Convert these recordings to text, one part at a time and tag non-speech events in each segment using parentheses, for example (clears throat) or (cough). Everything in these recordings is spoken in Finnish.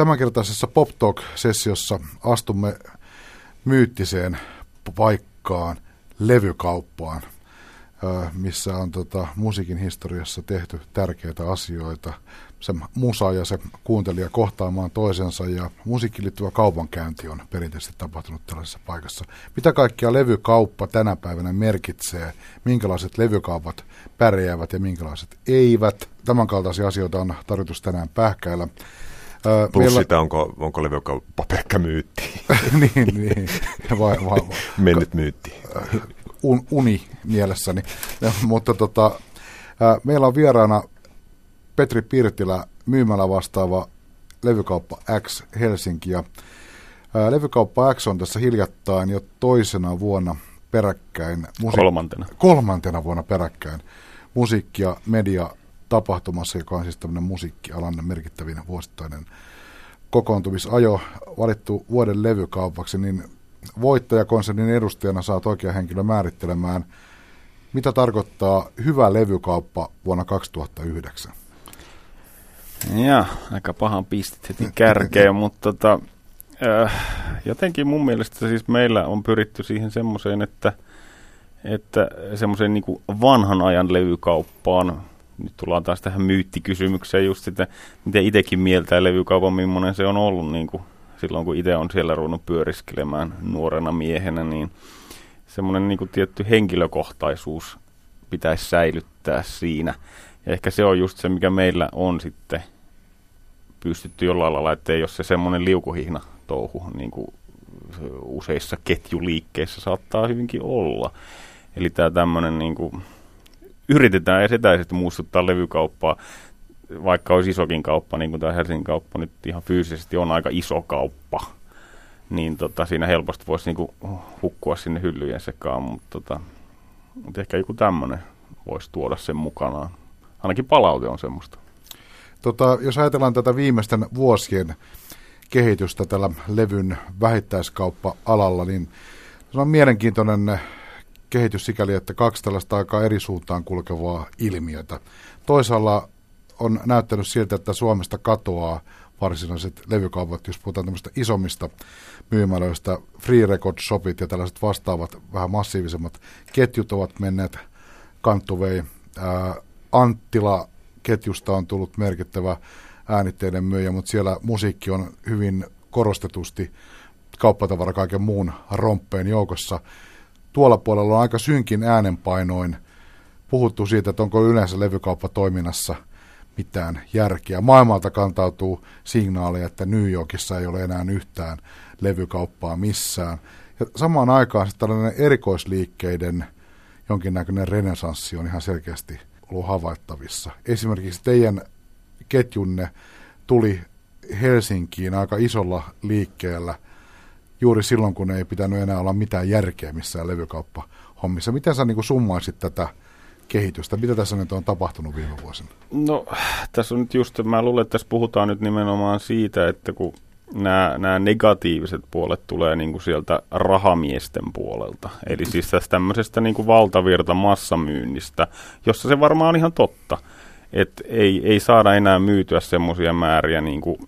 tämänkertaisessa Pop Talk-sessiossa astumme myyttiseen paikkaan, levykauppaan, missä on tota, musiikin historiassa tehty tärkeitä asioita. Se musa ja se kuuntelija kohtaamaan toisensa ja musiikkiin liittyvä kaupankäynti on perinteisesti tapahtunut tällaisessa paikassa. Mitä kaikkia levykauppa tänä päivänä merkitsee? Minkälaiset levykaupat pärjäävät ja minkälaiset eivät? Tämänkaltaisia asioita on tarkoitus tänään pähkäillä. Plus meillä... sitä, onko, onko levykauppa pelkkä myytti. (laughs) niin, niin. Vai, vai, vai. (laughs) Mennyt myytti. Un, uni mielessäni. Ja, mutta tota, meillä on vieraana Petri Pirtilä, myymällä vastaava levykauppa X Helsinki. Ja, levykauppa X on tässä hiljattain jo toisena vuonna peräkkäin. Musi- kolmantena. Kolmantena vuonna peräkkäin. Musiikki- ja media tapahtumassa, joka on siis tämmöinen musiikkialan merkittävin vuosittainen kokoontumisajo valittu vuoden levykaupaksi, niin voittajakonsernin edustajana saat oikea henkilö määrittelemään, mitä tarkoittaa hyvä levykauppa vuonna 2009. Ja, aika pahan pistit heti kärkeen, (laughs) mutta tota, äh, jotenkin mun mielestä siis meillä on pyritty siihen semmoiseen, että, että semmoiseen niin vanhan ajan levykauppaan nyt tullaan taas tähän myyttikysymykseen just sitä, miten itsekin mieltää levykaupan, millainen se on ollut niin kuin silloin, kun itse on siellä ruvennut pyöriskelemään nuorena miehenä, niin semmoinen niin kuin tietty henkilökohtaisuus pitäisi säilyttää siinä. Ja ehkä se on just se, mikä meillä on sitten pystytty jollain lailla, että ole se semmoinen liukuhihna touhu, niin kuin useissa ketjuliikkeissä saattaa hyvinkin olla. Eli tämä tämmöinen niin kuin yritetään etäisesti muistuttaa levykauppaa, vaikka olisi isokin kauppa, niin kuin tämä Helsingin kauppa nyt ihan fyysisesti on aika iso kauppa, niin tota, siinä helposti voisi niinku hukkua sinne hyllyjen sekaan, mutta tota, mut ehkä joku tämmöinen voisi tuoda sen mukanaan. Ainakin palaute on semmoista. Tota, jos ajatellaan tätä viimeisten vuosien kehitystä tällä levyn vähittäiskauppa-alalla, niin se on mielenkiintoinen kehitys sikäli, että kaksi tällaista aika eri suuntaan kulkevaa ilmiötä. Toisaalla on näyttänyt siltä, että Suomesta katoaa varsinaiset levykaupat, jos puhutaan tämmöistä isommista myymälöistä, free record shopit ja tällaiset vastaavat vähän massiivisemmat ketjut ovat menneet kanttuvei. Anttila ketjusta on tullut merkittävä äänitteiden myyjä, mutta siellä musiikki on hyvin korostetusti kauppatavara kaiken muun romppeen joukossa tuolla puolella on aika synkin äänenpainoin puhuttu siitä, että onko yleensä levykauppa toiminnassa mitään järkeä. Maailmalta kantautuu signaaleja, että New Yorkissa ei ole enää yhtään levykauppaa missään. Ja samaan aikaan se tällainen erikoisliikkeiden jonkinnäköinen renesanssi on ihan selkeästi ollut havaittavissa. Esimerkiksi teidän ketjunne tuli Helsinkiin aika isolla liikkeellä – juuri silloin, kun ei pitänyt enää olla mitään järkeä missään levykauppahommissa. Miten sä niin summaisit tätä kehitystä? Mitä tässä nyt on tapahtunut viime vuosina? No, tässä on nyt just, mä luulen, että tässä puhutaan nyt nimenomaan siitä, että kun nämä, nämä negatiiviset puolet tulee niin kuin sieltä rahamiesten puolelta. Eli siis tästä tämmöisestä niin kuin valtavirta massamyynnistä, jossa se varmaan on ihan totta. Että ei, ei saada enää myytyä semmoisia määriä niin kuin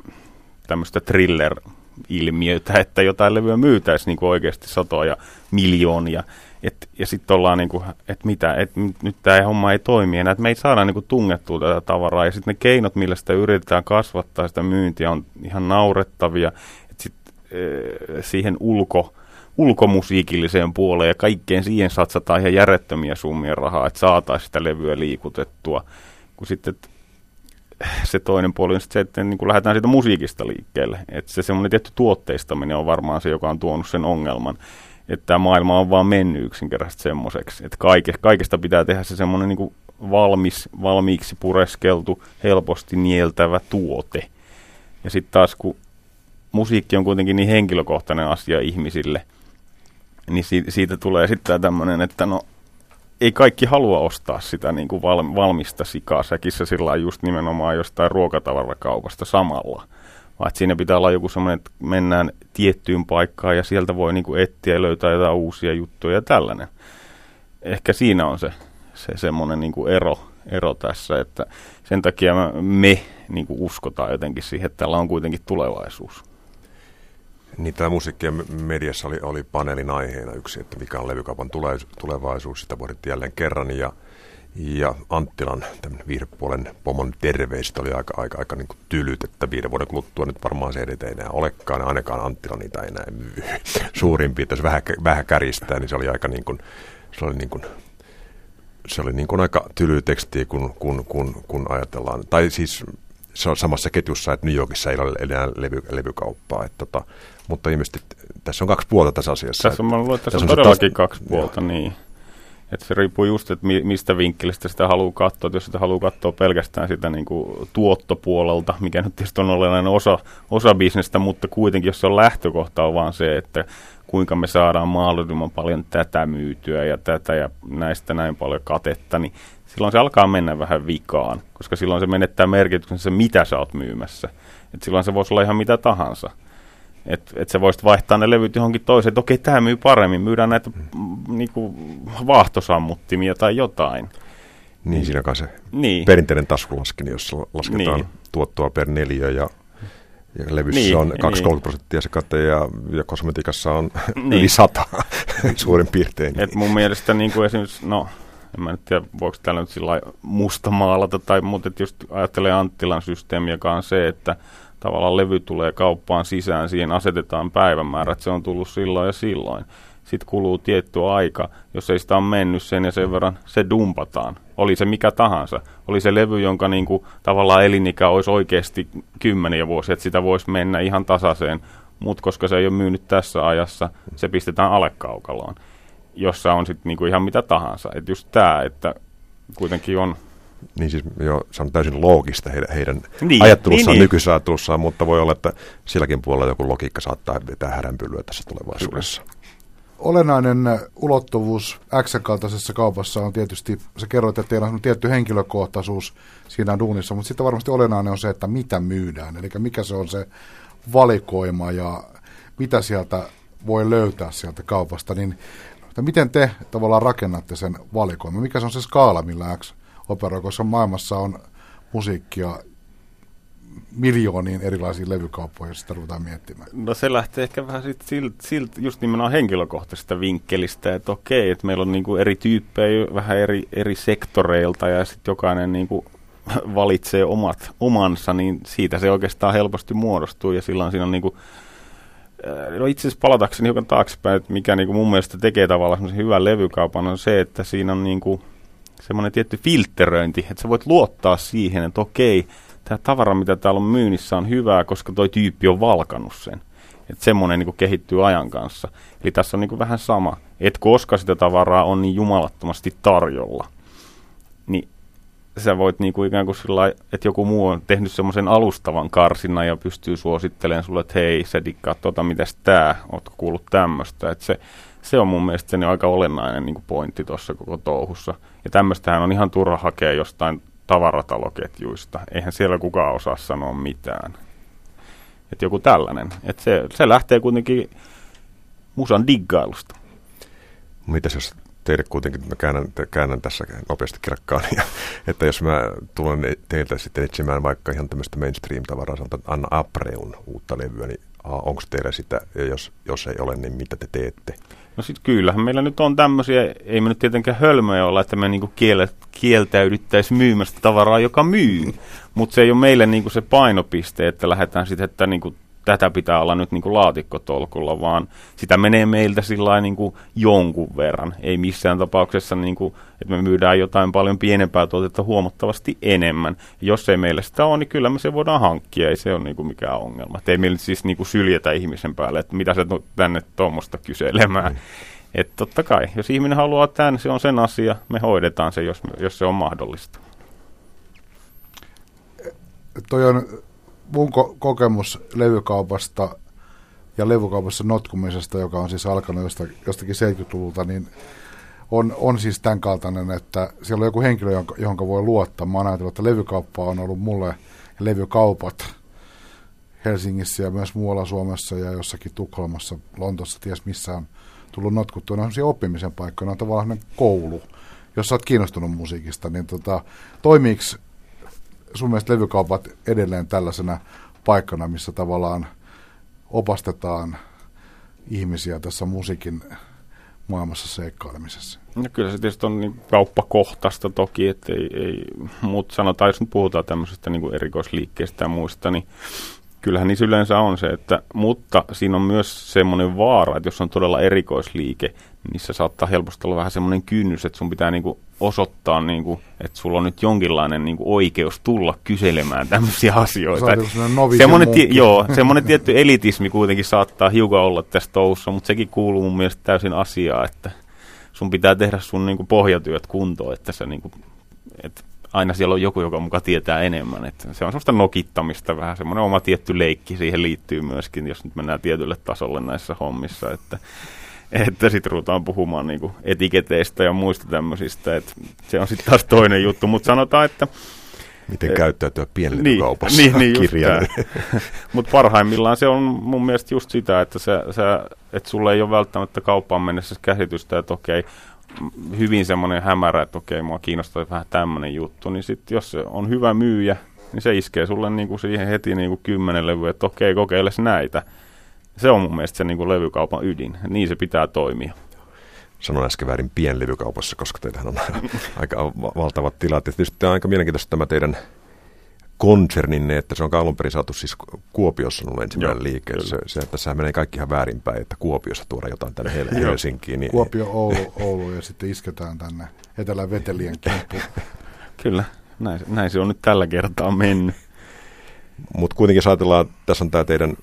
tämmöistä thriller ilmiötä, että jotain levyä myytäisi niin oikeasti satoja miljoonia. Et, ja sitten ollaan niin kuin, että mitä, että nyt tämä homma ei toimi enää, että me ei saada niin kuin tungettua tätä tavaraa. Ja sitten ne keinot, millä sitä yritetään kasvattaa, sitä myyntiä on ihan naurettavia. Että sitten e, siihen ulko, ulkomusiikilliseen puoleen ja kaikkeen siihen satsataan ihan järjettömiä summia rahaa, että saataisiin sitä levyä liikutettua. Kun sitten, se toinen puoli on se, että niin kuin lähdetään siitä musiikista liikkeelle. Että se semmoinen tietty tuotteistaminen on varmaan se, joka on tuonut sen ongelman. Että tämä maailma on vaan mennyt yksinkertaisesti semmoiseksi. Että kaike, kaikesta pitää tehdä se semmoinen niin valmis, valmiiksi pureskeltu, helposti nieltävä tuote. Ja sitten taas kun musiikki on kuitenkin niin henkilökohtainen asia ihmisille, niin si- siitä tulee sitten tämmöinen, että no ei kaikki halua ostaa sitä niin kuin val, valmista sikaa säkissä sillä just nimenomaan jostain ruokatavarakaupasta samalla. Vaan siinä pitää olla joku semmoinen, että mennään tiettyyn paikkaan ja sieltä voi niin kuin etsiä ja löytää jotain uusia juttuja ja tällainen. Ehkä siinä on se, se semmoinen niin kuin ero, ero tässä, että sen takia me niin kuin uskotaan jotenkin siihen, että tällä on kuitenkin tulevaisuus. Niin tämä musiikkien mediassa oli, oli paneelin aiheena yksi, että mikä on levykaupan tulevaisuus. Sitä pohdittiin jälleen kerran ja, ja Anttilan viihdepuolen pomon terveistä oli aika, aika, aika niin tylyt, että viiden vuoden kuluttua nyt varmaan se ei enää olekaan, ainakaan Anttila niitä ei enää myy. (laughs) Suurin piirtein, jos vähän, vähän käristää, niin se oli aika niin kuin, se oli niin kuin se oli niin kuin aika tyly teksti, kun, kun, kun, kun ajatellaan. Tai siis se on samassa ketjussa, että New Yorkissa ei ole enää levy, levykauppaa. Että tota, mutta ilmeisesti tässä on kaksi puolta tässä asiassa. Tässä on, mä luulen, että tässä, tässä on todellakin taas, kaksi puolta, joo. niin. Että se riippuu just, että mistä vinkkelistä sitä haluaa katsoa. Että jos sitä haluaa katsoa pelkästään sitä niin kuin tuottopuolelta, mikä nyt tietysti on olennainen osa, osa bisnestä, mutta kuitenkin jos se on lähtökohta on vaan se, että kuinka me saadaan mahdollisimman paljon tätä myytyä ja tätä ja näistä näin paljon katetta, niin silloin se alkaa mennä vähän vikaan, koska silloin se menettää merkityksensä, mitä sä oot myymässä. Et silloin se voisi olla ihan mitä tahansa. Että et sä voisit vaihtaa ne levyt johonkin toiseen, että okei, tämä myy paremmin, myydään näitä mm, niinku, vaahtosammuttimia tai jotain. Niin, siinä se niin. perinteinen taskulaskin, jossa lasketaan niin. tuottoa per neljä ja, ja levyssä niin, on 20 niin. prosenttia se kate ja, ja kosmetiikassa on niin. yli 100 (laughs) suurin piirtein. Et mun mielestä niin kuin esimerkiksi, no en mä nyt tiedä, voiko täällä nyt sillä musta maalata tai mutta just ajattelee Anttilan systeemi, joka on se, että tavallaan levy tulee kauppaan sisään, siihen asetetaan päivämäärä, että se on tullut silloin ja silloin. Sitten kuluu tietty aika, jos ei sitä ole mennyt sen ja sen verran, se dumpataan. Oli se mikä tahansa. Oli se levy, jonka niin kuin, tavallaan elinikä olisi oikeasti kymmeniä vuosia, että sitä voisi mennä ihan tasaiseen. Mutta koska se ei ole myynyt tässä ajassa, se pistetään alekaukaloon, jossa on sitten niin ihan mitä tahansa. Että just tämä, että kuitenkin on niin siis jo, se on täysin loogista heidän, heidän niin, ajattelussaan, niin, niin. mutta voi olla, että silläkin puolella joku logiikka saattaa vetää häränpylyä tässä tulevaisuudessa. Olennainen ulottuvuus X-kaltaisessa kaupassa on tietysti, se kerroit, että teillä on tietty henkilökohtaisuus siinä duunissa, mutta sitten varmasti olennainen on se, että mitä myydään, eli mikä se on se valikoima ja mitä sieltä voi löytää sieltä kaupasta, niin miten te tavallaan rakennatte sen valikoiman? Mikä se on se skaala, millä X operoi, koska maailmassa on musiikkia miljooniin erilaisiin levykauppoihin, jos sitä ruvetaan miettimään. No se lähtee ehkä vähän sit silt, silt, just nimenomaan henkilökohtaisesta vinkkelistä, että okei, että meillä on niinku eri tyyppejä vähän eri, eri sektoreilta ja sitten jokainen niinku (laughs) valitsee omat omansa, niin siitä se oikeastaan helposti muodostuu ja silloin siinä on niinku, äh, No itse asiassa palatakseni hiukan taaksepäin, että mikä niinku mun mielestä tekee tavallaan hyvän levykaupan on se, että siinä on niinku, semmoinen tietty filteröinti, että sä voit luottaa siihen, että okei, tämä tavara, mitä täällä on myynnissä, on hyvää, koska toi tyyppi on valkannut sen. Että semmoinen niin kehittyy ajan kanssa. Eli tässä on niin vähän sama, että koska sitä tavaraa on niin jumalattomasti tarjolla, niin sä voit niin kuin ikään kuin sillä että joku muu on tehnyt semmoisen alustavan karsinnan ja pystyy suosittelemaan sulle, että hei, sä dikkaat tota, mitäs tää, ootko kuullut tämmöistä. Että se, se on mun mielestä se aika olennainen niin pointti tuossa koko touhussa. Ja tämmöistähän on ihan turha hakea jostain tavarataloketjuista. Eihän siellä kukaan osaa sanoa mitään. Että joku tällainen. Että se, se lähtee kuitenkin musan diggailusta. Mitäs jos teille kuitenkin, mä käännän, käännän tässä nopeasti kirkkaan, ja, (laughs) että jos mä tulen teiltä sitten etsimään vaikka ihan tämmöistä mainstream-tavaraa, sanotaan Anna Apreun uutta levyä, niin onko teillä sitä, ja jos, jos ei ole, niin mitä te teette? No sitten kyllähän meillä nyt on tämmöisiä, ei me nyt tietenkään hölmöjä olla, että me niinku kiel, kieltäydyttäisiin myymästä tavaraa, joka myy. Mutta se ei ole meille niinku se painopiste, että lähdetään sitten, että niinku tätä pitää olla nyt niin kuin laatikkotolkulla, vaan sitä menee meiltä sillä niin kuin jonkun verran. Ei missään tapauksessa, niin kuin, että me myydään jotain paljon pienempää tuotetta huomattavasti enemmän. Ja jos ei meillä sitä ole, niin kyllä me se voidaan hankkia, ei se ole niin kuin mikään ongelma. Et ei meillä siis niin kuin syljetä ihmisen päälle, että mitä se tänne tuommoista kyselemään. Mm. Että totta kai, jos ihminen haluaa tämän, se on sen asia, me hoidetaan se, jos, jos se on mahdollista. Toi on mun ko- kokemus levykaupasta ja levykaupassa notkumisesta, joka on siis alkanut jostakin, jostakin 70-luvulta, niin on, on siis tämän kaltainen, että siellä on joku henkilö, johon voi luottaa. Mä oon ajatellut, että levykauppa on ollut mulle levykaupat Helsingissä ja myös muualla Suomessa ja jossakin Tukholmassa, Lontossa, ties missä on tullut notkuttua. Ne on oppimisen paikkoja, ne on tavallaan koulu. jos sä oot kiinnostunut musiikista, niin tota, toimiiko sun mielestä levykaupat edelleen tällaisena paikkana, missä tavallaan opastetaan ihmisiä tässä musiikin maailmassa seikkailemisessa? No kyllä se tietysti on niin kauppakohtaista toki, että ei, ei mutta sanotaan, jos nyt puhutaan tämmöisestä niin erikoisliikkeestä ja muista, niin kyllähän niissä yleensä on se, että, mutta siinä on myös semmoinen vaara, että jos on todella erikoisliike, se saattaa helposti olla vähän semmoinen kynnys, että sun pitää niinku osoittaa, niinku, että sulla on nyt jonkinlainen niinku oikeus tulla kyselemään tämmöisiä asioita. Semmoinen, ti- joo, semmoinen tietty elitismi kuitenkin saattaa hiukan olla tässä touhussa, mutta sekin kuuluu mun mielestä täysin asiaan, että sun pitää tehdä sun niinku pohjatyöt kuntoon, että sä niinku, että aina siellä on joku, joka muka tietää enemmän. Että se on semmoista nokittamista, vähän semmoinen oma tietty leikki siihen liittyy myöskin, jos nyt mennään tietylle tasolle näissä hommissa, että, että sitten ruvetaan puhumaan niinku etiketeistä ja muista tämmöisistä, että se on sitten taas toinen juttu, mutta sanotaan, että Miten e- käyttäytyä pienlentokaupassa niin, (laughs) niin, kirjan. Mutta parhaimmillaan se on mun mielestä just sitä, että, se, se, että sulle ei ole välttämättä kauppaan mennessä käsitystä, että okei, hyvin semmoinen hämärä, että okei, mua kiinnostaa vähän tämmöinen juttu, niin sitten jos se on hyvä myyjä, niin se iskee sulle niinku siihen heti niinku kymmenen levyä, että okei, kokeiles näitä. Se on mun mielestä se niinku levykaupan ydin. Niin se pitää toimia. Sanoin äsken väärin pienlevykaupassa, koska teillähän on (laughs) aika valtavat tilat. Ja tietysti on aika mielenkiintoista tämä teidän konserninne, että se on alun perin saatu siis Kuopiossa ollut ensimmäinen liike. Se, se, tässä menee kaikki ihan väärinpäin, että Kuopiossa tuoda jotain tänne Hel- (laughs) Helsinkiin. Niin... Kuopio, Oulu, Oulu ja sitten isketään tänne Etelä-Vetelien kimppuun. (laughs) Kyllä, näin, näin se on nyt tällä kertaa mennyt. Mutta kuitenkin jos ajatellaan, tässä on tämä teidän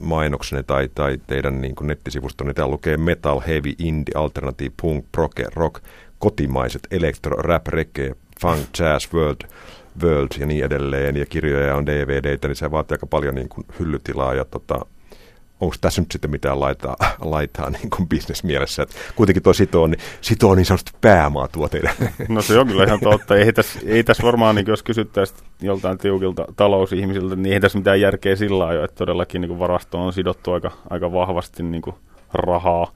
mainoksenne tai, tai teidän niin nettisivusto, niin täällä lukee metal, heavy, indie, alternative, punk, proke, rock, kotimaiset, electro, rap, reggae, funk, jazz, world, world ja niin edelleen, ja kirjoja on DVDtä, niin se vaatii aika paljon niin kuin hyllytilaa, ja tota, onko tässä nyt sitten mitään laitaa, (laughs) laitaa niin bisnesmielessä, kuitenkin tuo sitoo, niin, sitoo niin sanotusti päämaa tuo teidän. (laughs) No se on kyllä ihan totta, ei tässä, ei tässä varmaan, niin jos kysyttäisiin joltain tiukilta talousihmisiltä, niin ei tässä mitään järkeä sillä lailla, että todellakin niin varasto on sidottu aika, aika vahvasti niin rahaa,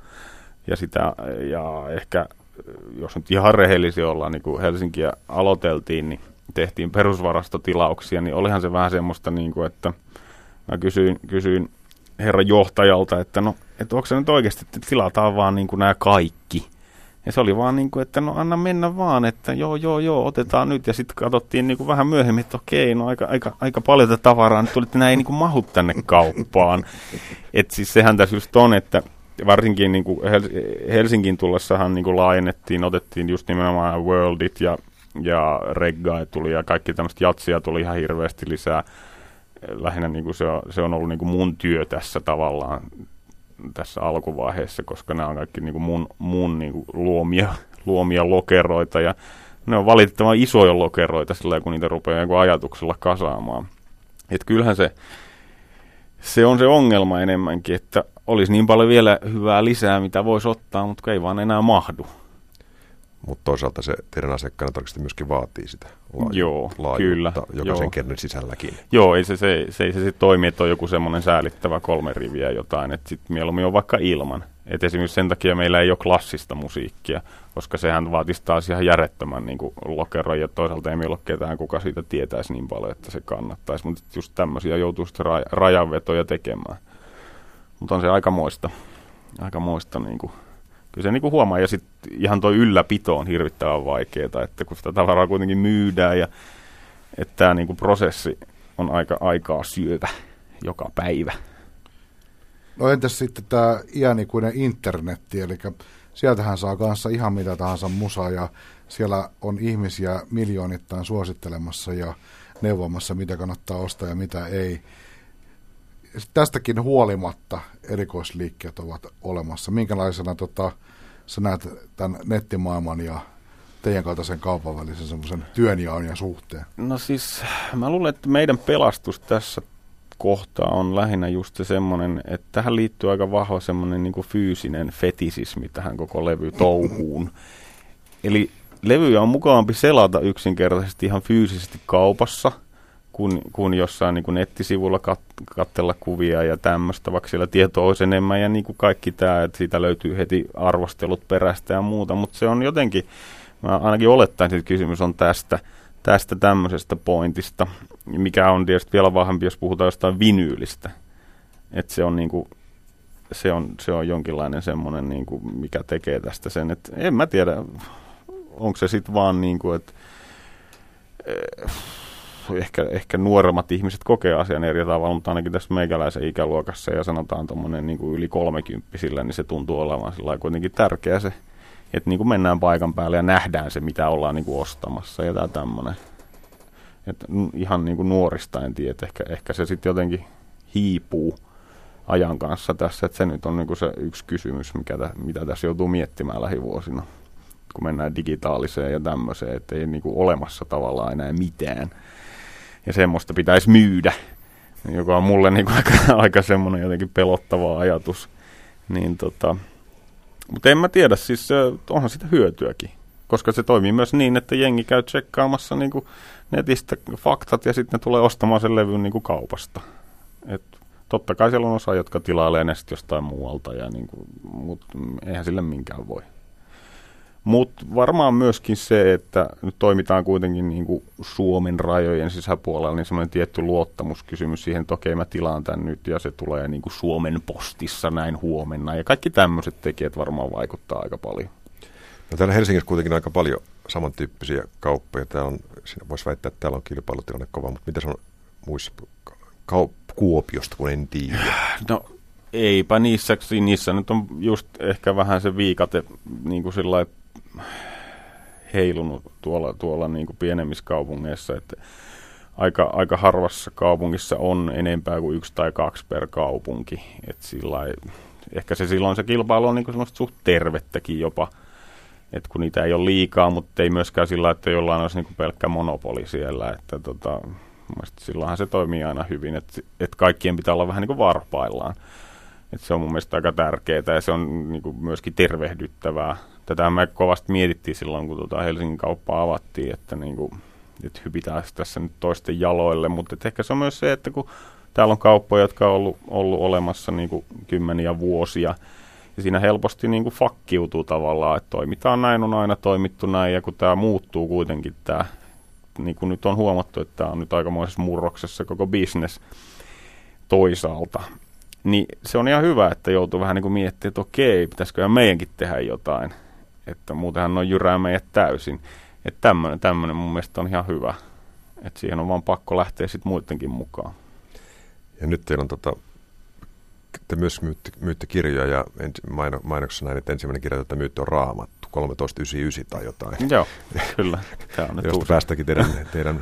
ja sitä, ja ehkä jos nyt ihan rehellisiä ollaan, niin kuin Helsinkiä aloiteltiin, niin tehtiin perusvarastotilauksia, niin olihan se vähän semmoista, niin kuin, että mä kysyin, kysyin herran johtajalta, että no, että onko se nyt oikeasti, että tilataan vaan niin kuin nämä kaikki. Ja se oli vaan niin kuin, että no anna mennä vaan, että joo, joo, joo, otetaan nyt. Ja sitten katsottiin niin kuin vähän myöhemmin, että okei, no aika, aika, aika paljon tätä tavaraa nyt tuli, että nämä ei niin kuin mahu tänne kauppaan. (laughs) Että siis sehän tässä just on, että varsinkin niin kuin Hel- Helsingin tullessahan niin kuin laajennettiin, otettiin just nimenomaan Worldit ja, ja Reggae tuli ja kaikki tämmöistä jatsia tuli ihan hirveästi lisää. Lähinnä niin kuin se, on, se on ollut niin kuin mun työ tässä tavallaan tässä alkuvaiheessa, koska nämä on kaikki niin kuin mun, mun niin kuin luomia, luomia lokeroita ja ne on valitettavan isoja lokeroita sillä kun niitä rupeaa joku ajatuksella kasaamaan. Et kyllähän se, se on se ongelma enemmänkin, että olisi niin paljon vielä hyvää lisää, mitä voisi ottaa, mutta ei vaan enää mahdu. Mutta toisaalta se teidän asiakkaana todennäköisesti myöskin vaatii sitä laaju- Joo, kyllä. jokaisen kerran sisälläkin. Joo, ei se, se, se, se, se toimi, että on joku semmoinen säälittävä kolme riviä jotain, että sitten mieluummin on vaikka ilman. Et esimerkiksi sen takia meillä ei ole klassista musiikkia, koska sehän vaatisi taas ihan järjettömän niin lokeron, ja toisaalta ei meillä ole ketään, kuka siitä tietäisi niin paljon, että se kannattaisi. Mutta just tämmöisiä joutuu sitten raj- rajanvetoja tekemään. Mutta on se aika moista. Aika moista niin kuin, kyllä se niin kuin huomaa. Ja sitten ihan tuo ylläpito on hirvittävän vaikeaa, että kun sitä tavaraa kuitenkin myydään ja että tämä niin kuin prosessi on aika aikaa syövä joka päivä. No entäs sitten tämä iänikuinen internetti, eli sieltähän saa kanssa ihan mitä tahansa musaa ja siellä on ihmisiä miljoonittain suosittelemassa ja neuvomassa, mitä kannattaa ostaa ja mitä ei tästäkin huolimatta erikoisliikkeet ovat olemassa. Minkälaisena tota, sä näet tämän nettimaailman ja teidän kaltaisen kaupan välisen semmoisen työnjaon ja suhteen? No siis mä luulen, että meidän pelastus tässä kohtaa on lähinnä just se semmoinen, että tähän liittyy aika vahva semmoinen niin fyysinen fetisismi tähän koko levy touhuun. Eli levyjä on mukavampi selata yksinkertaisesti ihan fyysisesti kaupassa – kun, kun jossain niin kuin nettisivulla kat, katsella kuvia ja tämmöistä, vaikka siellä tietoa olisi enemmän ja niin kuin kaikki tämä, että siitä löytyy heti arvostelut perästä ja muuta, mutta se on jotenkin, mä ainakin olettaisin, että kysymys on tästä, tästä tämmöisestä pointista, mikä on tietysti vielä vahvempi, jos puhutaan jostain vinyylistä, että se on niin kuin, se on, se on jonkinlainen semmoinen, niin kuin, mikä tekee tästä sen, että en mä tiedä, onko se sitten vaan niin kuin, että eh, ehkä, ehkä nuoremmat ihmiset kokee asian eri tavalla, mutta ainakin tässä meikäläisen ikäluokassa ja sanotaan tuommoinen niin yli kolmekymppisillä, niin se tuntuu olevan sillä kuitenkin tärkeä se, että niin kuin mennään paikan päälle ja nähdään se, mitä ollaan niin kuin ostamassa ja tämä tämmöinen. Että ihan niin kuin nuorista en tiedä, ehkä, ehkä se sitten jotenkin hiipuu ajan kanssa tässä, että se nyt on niin kuin se yksi kysymys, mikä tä, mitä tässä joutuu miettimään lähivuosina, kun mennään digitaaliseen ja tämmöiseen, että ei niin kuin olemassa tavallaan enää mitään ja semmoista pitäisi myydä, joka on mulle niin kuin (laughs) aika, aika semmoinen jotenkin pelottava ajatus. Niin tota, mutta en mä tiedä, siis onhan sitä hyötyäkin, koska se toimii myös niin, että jengi käy tsekkaamassa niin kuin netistä faktat ja sitten ne tulee ostamaan sen levyn niin kuin kaupasta. Et totta kai siellä on osa, jotka tilailee ne jostain muualta, ja niin kuin, mutta eihän sille minkään voi. Mutta varmaan myöskin se, että nyt toimitaan kuitenkin niin kuin Suomen rajojen sisäpuolella, niin semmoinen tietty luottamuskysymys siihen, että okei mä tilaan tämän nyt ja se tulee niin kuin Suomen postissa näin huomenna. Ja kaikki tämmöiset tekijät varmaan vaikuttaa aika paljon. No täällä Helsingissä kuitenkin aika paljon samantyyppisiä kauppoja. Täällä on, voisi väittää, että täällä on kilpailutilanne kova, mutta mitä se on muissa kaup- Kuopiosta, kun en tiedä? No eipä niissä, niissä nyt on just ehkä vähän se viikate niin kuin sillä heilunut tuolla, tuolla niin kuin pienemmissä kaupungeissa, että aika, aika harvassa kaupungissa on enempää kuin yksi tai kaksi per kaupunki. Et sillä ehkä se silloin se kilpailu on niin kuin suht tervettäkin jopa, että kun niitä ei ole liikaa, mutta ei myöskään sillä, että jollain olisi niin kuin pelkkä monopoli siellä. Että tota, silloinhan se toimii aina hyvin, että, että kaikkien pitää olla vähän niin kuin varpaillaan. Että se on mun mielestä aika tärkeää ja se on niin kuin myöskin tervehdyttävää tätä me kovasti mietittiin silloin, kun tuota Helsingin kauppaa avattiin, että, niin kuin, että hypitään tässä nyt toisten jaloille, mutta ehkä se on myös se, että kun täällä on kauppoja, jotka on ollut, ollut olemassa niin kuin kymmeniä vuosia, ja siinä helposti niin kuin fakkiutuu tavallaan, että toimitaan näin, on aina toimittu näin, ja kun tämä muuttuu kuitenkin tämä, niin kuin nyt on huomattu, että tämä on nyt aikamoisessa murroksessa koko business toisaalta, niin se on ihan hyvä, että joutuu vähän niin kuin miettimään, että okei, pitäisikö meidänkin tehdä jotain että muutenhan on jyrää meidät täysin. Että tämmöinen, tämmöinen mun mielestä on ihan hyvä. Että siihen on vaan pakko lähteä sitten muidenkin mukaan. Ja nyt teillä on tota, te myös myytte, myytte kirjoja ja ensi, maino, mainoksessa näin, että ensimmäinen kirja, että myytte on raamattu, 1399 tai jotain. (laughs) Joo, kyllä. Tämä on Josta päästäkin teidän, teidän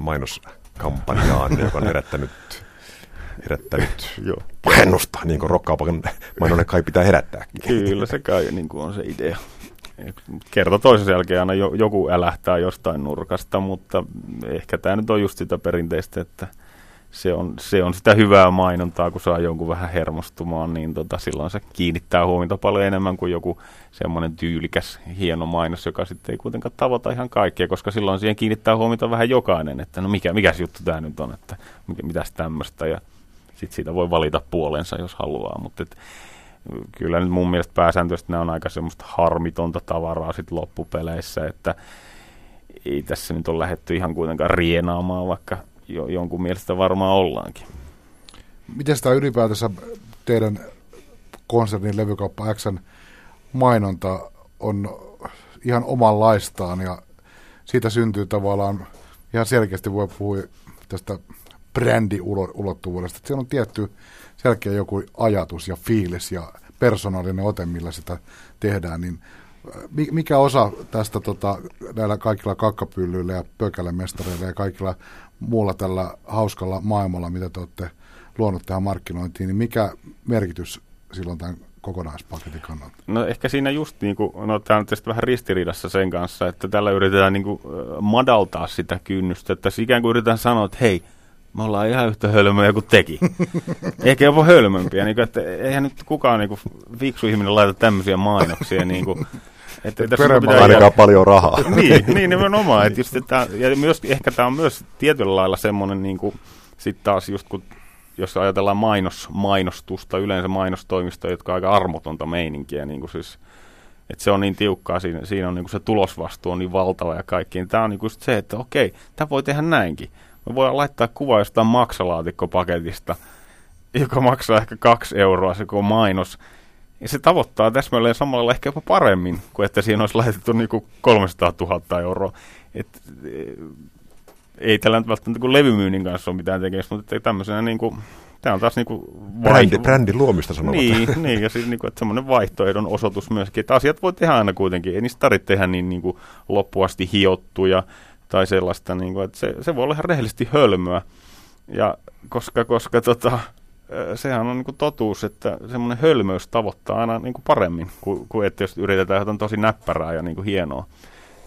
mainoskampanjaan, (laughs) joka on herättänyt herättänyt (laughs) Joo. pahennusta, niin kuin rokkaupakan mainonne kai pitää herättää. Kyllä se kai niin kuin on se idea. Kerta toisen jälkeen aina joku älähtää jostain nurkasta, mutta ehkä tämä nyt on just sitä perinteistä, että se on, se on sitä hyvää mainontaa, kun saa jonkun vähän hermostumaan, niin tota, silloin se kiinnittää huomiota paljon enemmän kuin joku semmoinen tyylikäs, hieno mainos, joka sitten ei kuitenkaan tavoita ihan kaikkea, koska silloin siihen kiinnittää huomiota vähän jokainen, että no mikä, mikä juttu tämä nyt on, että mitäs tämmöistä, ja sitten siitä voi valita puolensa, jos haluaa, mutta et, kyllä nyt mun mielestä pääsääntöisesti nämä on aika semmoista harmitonta tavaraa sit loppupeleissä, että ei tässä nyt ole lähdetty ihan kuitenkaan rienaamaan, vaikka jo, jonkun mielestä varmaan ollaankin. Miten sitä ylipäätänsä teidän konsernin levykauppa Xn mainonta on ihan omanlaistaan ja siitä syntyy tavallaan ihan selkeästi voi puhua tästä brändiulottuvuudesta. Siellä on tietty selkeä joku ajatus ja fiilis ja persoonallinen ote, millä sitä tehdään, niin äh, mikä osa tästä tota, näillä kaikilla kakkapyllyillä ja pökälemestareilla ja kaikilla muulla tällä hauskalla maailmalla, mitä te olette luonut tähän markkinointiin, niin mikä merkitys silloin tämän kokonaispaketin kannalta? No ehkä siinä just niin kuin, no tämä on tietysti vähän ristiriidassa sen kanssa, että tällä yritetään niin kuin, madaltaa sitä kynnystä, että ikään kuin yritetään sanoa, että hei, me ollaan ihan yhtä hölmöjä kuin teki. (laughs) Ehkä jopa hölmömpiä. Niin kuin, että eihän nyt kukaan niin kuin, fiksu ihminen laita tämmöisiä mainoksia. Niin kuin, Että Et tässä pitää Ainakaan paljon rahaa. niin, (laughs) niin nimenomaan. Että just, että, ja myös, ehkä tämä on myös tietyllä lailla semmoinen, niin kuin, sitten taas just kun, jos ajatellaan mainos, mainostusta, yleensä mainostoimistoja, jotka on aika armotonta meininkiä, niin kuin siis, että se on niin tiukkaa, siinä, siinä on niin kuin se tulosvastuu on niin valtava ja kaikki. Niin tämä on niin kuin just se, että okei, tämä voi tehdä näinkin. Me voidaan laittaa kuva jostain maksalaatikkopaketista, joka maksaa ehkä kaksi euroa se kun on mainos. Ja se tavoittaa täsmälleen samalla ehkä jopa paremmin, kuin että siinä olisi laitettu niinku 300 000 euroa. Et, e, ei tällä nyt välttämättä kuin levymyynnin kanssa ole mitään tekemistä, mutta tämmöisenä niinku, tämä on taas niinku Brändi, brändin luomista sanovat. niin, niin, ja siis niinku, että semmoinen vaihtoehdon osoitus myöskin, että asiat voi tehdä aina kuitenkin, ei niistä tarvitse tehdä niin niinku loppuasti hiottuja tai sellaista, niinku, että se, se voi olla ihan rehellisesti hölmöä, ja koska, koska tota, sehän on niinku totuus, että semmoinen hölmöys tavoittaa aina niinku paremmin kuin, kuin että jos yritetään jotain tosi näppärää ja niinku hienoa.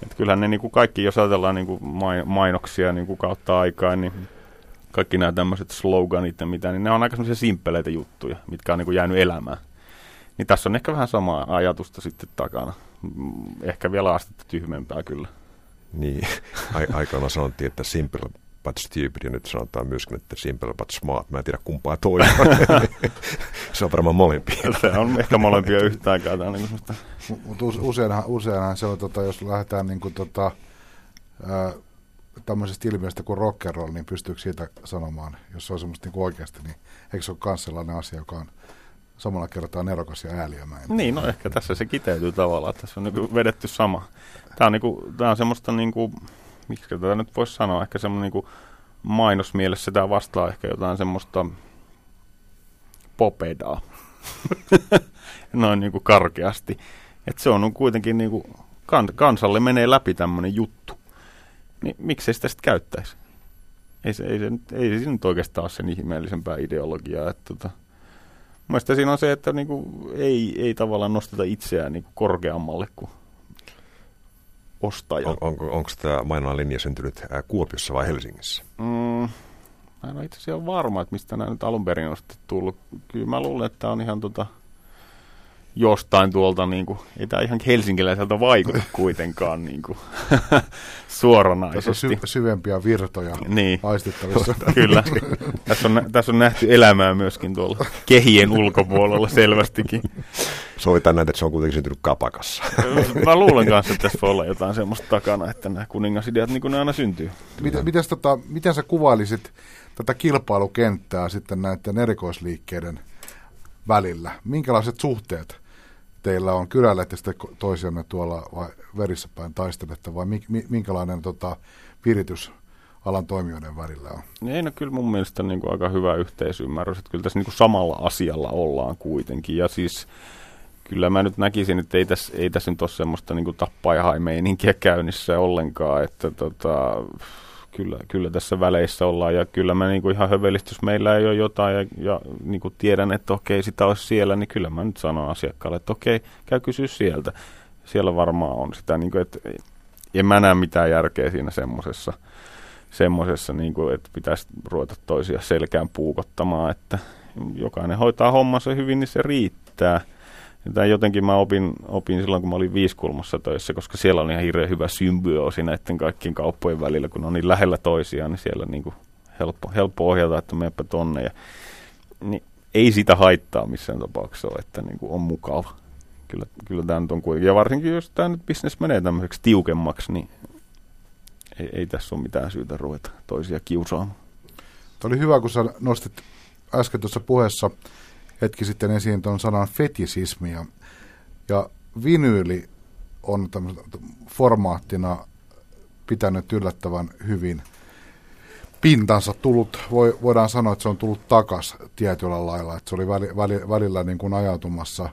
Et kyllähän ne niinku kaikki, jos ajatellaan niinku mai- mainoksia niinku kautta aikaa, niin kaikki nämä tämmöiset sloganit ja mitä, niin ne on aika semmoisia simppeleitä juttuja, mitkä on niinku jäänyt elämään. Niin tässä on ehkä vähän samaa ajatusta sitten takana. Mm, Ehkä vielä astetta tyhmempää kyllä. Niin, (laughs) Ai- aikanaan sanottiin, että simple but stupid, ja nyt sanotaan myöskin, että simple but smart. Mä en tiedä kumpaa toinen. (laughs) se on varmaan molempia. (laughs) Se on ehkä molempia yhtä aikaa. Niin Mutta useinhan, useinhan se on, tota, jos lähdetään niin kuin, tota, ää, tämmöisestä ilmiöstä kuin rock and roll, niin pystyykö siitä sanomaan, jos se on semmoista niin oikeasti, niin eikö se ole myös sellainen asia, joka on samalla kertaa nerokas ja ääliömäinen? Niin, no ehkä tässä se kiteytyy tavallaan, tässä on niin vedetty sama. Tämä on, niin kuin, tämä on semmoista, niin kuin, miksi tätä nyt voisi sanoa, ehkä semmoinen niin mainosmielessä tämä vastaa ehkä jotain semmoista popedaa. (laughs) Noin niin kuin karkeasti. Että se on kuitenkin niin kuin, kan, kansalle menee läpi tämmöinen juttu. Niin miksei sitä sitten käyttäisi? Ei se, ei, se, ei se nyt oikeastaan ole sen ihmeellisempää ideologiaa. Että, tota, Mielestäni siinä on se, että niinku, ei, ei tavallaan nosteta itseään niinku korkeammalle kuin ostaja. On, onko, onko tämä mainonnan linja syntynyt ää, Kuopiossa vai Helsingissä? Mm, mä en ole itse asiassa varma, että mistä nämä nyt alun perin on sitten tullut. Kyllä mä luulen, että tämä on ihan tota, jostain tuolta, niin kuin, ei tämä ihan helsinkiläiseltä vaikuta (laughs) kuitenkaan (laughs) niin kuin, Tässä on suoranaisesti. sy- syvempiä virtoja Niin. aistittavissa. (laughs) Kyllä. tässä, on, tässä on nähty elämää myöskin tuolla kehien ulkopuolella selvästikin. Sovitaan näitä, että se on kuitenkin syntynyt kapakassa. Mä luulen kanssa, että tässä voi olla jotain semmoista takana, että nämä kuningasideat niin kuin ne aina syntyy. Miten, mites, tota, miten sä kuvailisit tätä kilpailukenttää sitten näiden erikoisliikkeiden välillä? Minkälaiset suhteet teillä on? Kyläilette sitten ko- toisianne tuolla vai verissä päin taistelette vai mi, mi, minkälainen tota, viritys alan toimijoiden välillä on? Ei, no kyllä mun mielestä niin kuin aika hyvä yhteisymmärrys, että kyllä tässä niin kuin samalla asialla ollaan kuitenkin. Ja siis kyllä mä nyt näkisin, että ei tässä, ei tässä nyt ole semmoista niin tappaa ja haimeininkiä käynnissä ollenkaan, että tota, kyllä, kyllä tässä väleissä ollaan ja kyllä mä niin kuin ihan hövelisti, jos meillä ei ole jotain ja, ja niin kuin tiedän, että okei sitä olisi siellä, niin kyllä mä nyt sanon asiakkaalle, että okei, käy kysyä sieltä. Siellä varmaan on sitä, niin kuin, että en mä näe mitään järkeä siinä semmoisessa semmoisessa, niin kuin, että pitäisi ruveta toisia selkään puukottamaan, että jokainen hoitaa hommansa hyvin, niin se riittää. Tämä jotenkin mä opin, opin silloin, kun mä olin viiskulmassa töissä, koska siellä oli ihan hirveän hyvä symbioosi näiden kaikkien kauppojen välillä, kun ne on niin lähellä toisiaan, niin siellä niin kuin helppo, helppo ohjata, että meepä tonne. Ja, niin ei sitä haittaa missään tapauksessa ole, että niin kuin on mukava. Kyllä, kyllä tämä nyt on kuitenkin, ja varsinkin jos tämä nyt bisnes menee tämmöiseksi tiukemmaksi, niin ei, ei tässä ole mitään syytä ruveta toisia kiusaamaan. Tämä oli hyvä, kun sä nostit äsken tuossa puheessa hetki sitten esiin tuon sanan fetisismi. Ja, ja vinyyli on formaattina pitänyt yllättävän hyvin pintansa tullut, voi, voidaan sanoa, että se on tullut takas tietyllä lailla, että se oli väli, väli, välillä niin kuin ajautumassa